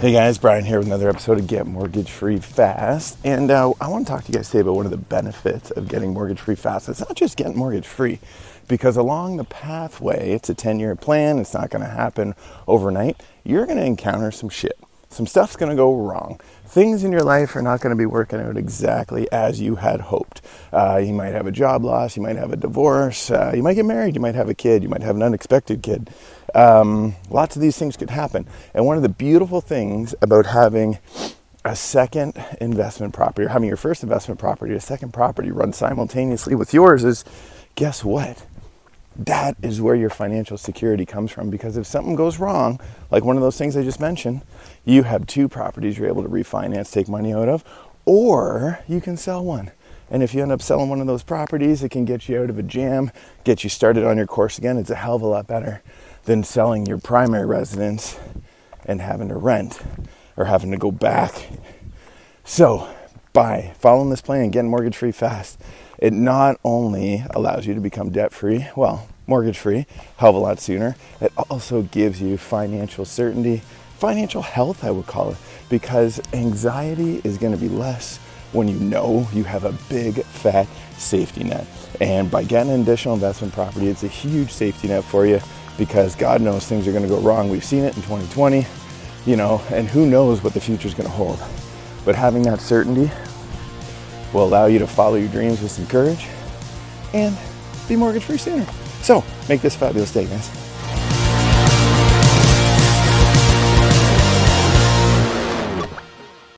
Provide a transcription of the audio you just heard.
Hey guys, Brian here with another episode of Get Mortgage Free Fast. And uh, I want to talk to you guys today about one of the benefits of getting mortgage free fast. It's not just getting mortgage free, because along the pathway, it's a 10 year plan, it's not going to happen overnight. You're going to encounter some shit. Some stuff's going to go wrong. Things in your life are not going to be working out exactly as you had hoped. Uh, you might have a job loss, you might have a divorce, uh, you might get married, you might have a kid, you might have an unexpected kid. Um, lots of these things could happen. And one of the beautiful things about having a second investment property or having your first investment property, a second property run simultaneously with yours is guess what? That is where your financial security comes from because if something goes wrong, like one of those things I just mentioned, you have two properties you're able to refinance, take money out of, or you can sell one. And if you end up selling one of those properties, it can get you out of a jam, get you started on your course again. It's a hell of a lot better than selling your primary residence and having to rent or having to go back. So, by following this plan getting mortgage free fast, it not only allows you to become debt free, well, mortgage free, hell of a lot sooner, it also gives you financial certainty, financial health, I would call it, because anxiety is going to be less when you know you have a big fat safety net. And by getting an additional investment property, it's a huge safety net for you because God knows things are going to go wrong. We've seen it in 2020, you know, and who knows what the future is going to hold. But having that certainty will allow you to follow your dreams with some courage and be mortgage free sooner. So make this fabulous day, guys.